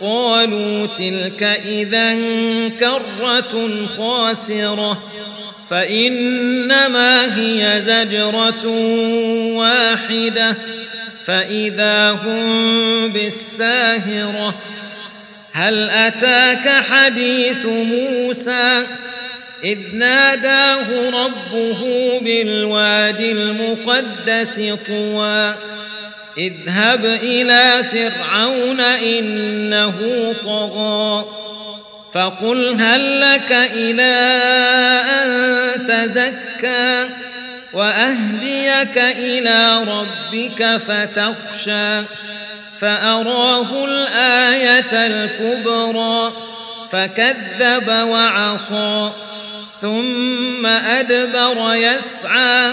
قالوا تلك إذا كرة خاسرة فإنما هي زجرة واحدة فإذا هم بالساهرة. هل أتاك حديث موسى؟ إذ ناداه ربه بالواد المقدس طوى. اذهب إلى فرعون إنه طغى فقل هل لك إلى أن تزكى وأهديك إلى ربك فتخشى فأراه الآية الكبرى فكذب وعصى ثم أدبر يسعى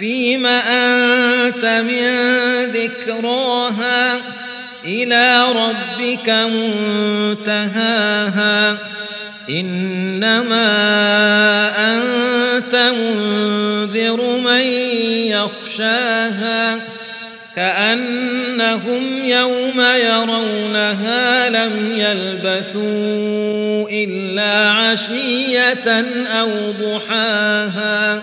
فيم أنت من ذكراها إلى ربك منتهاها إنما أنت منذر من يخشاها كأنهم يوم يرونها لم يلبثوا إلا عشية أو ضحاها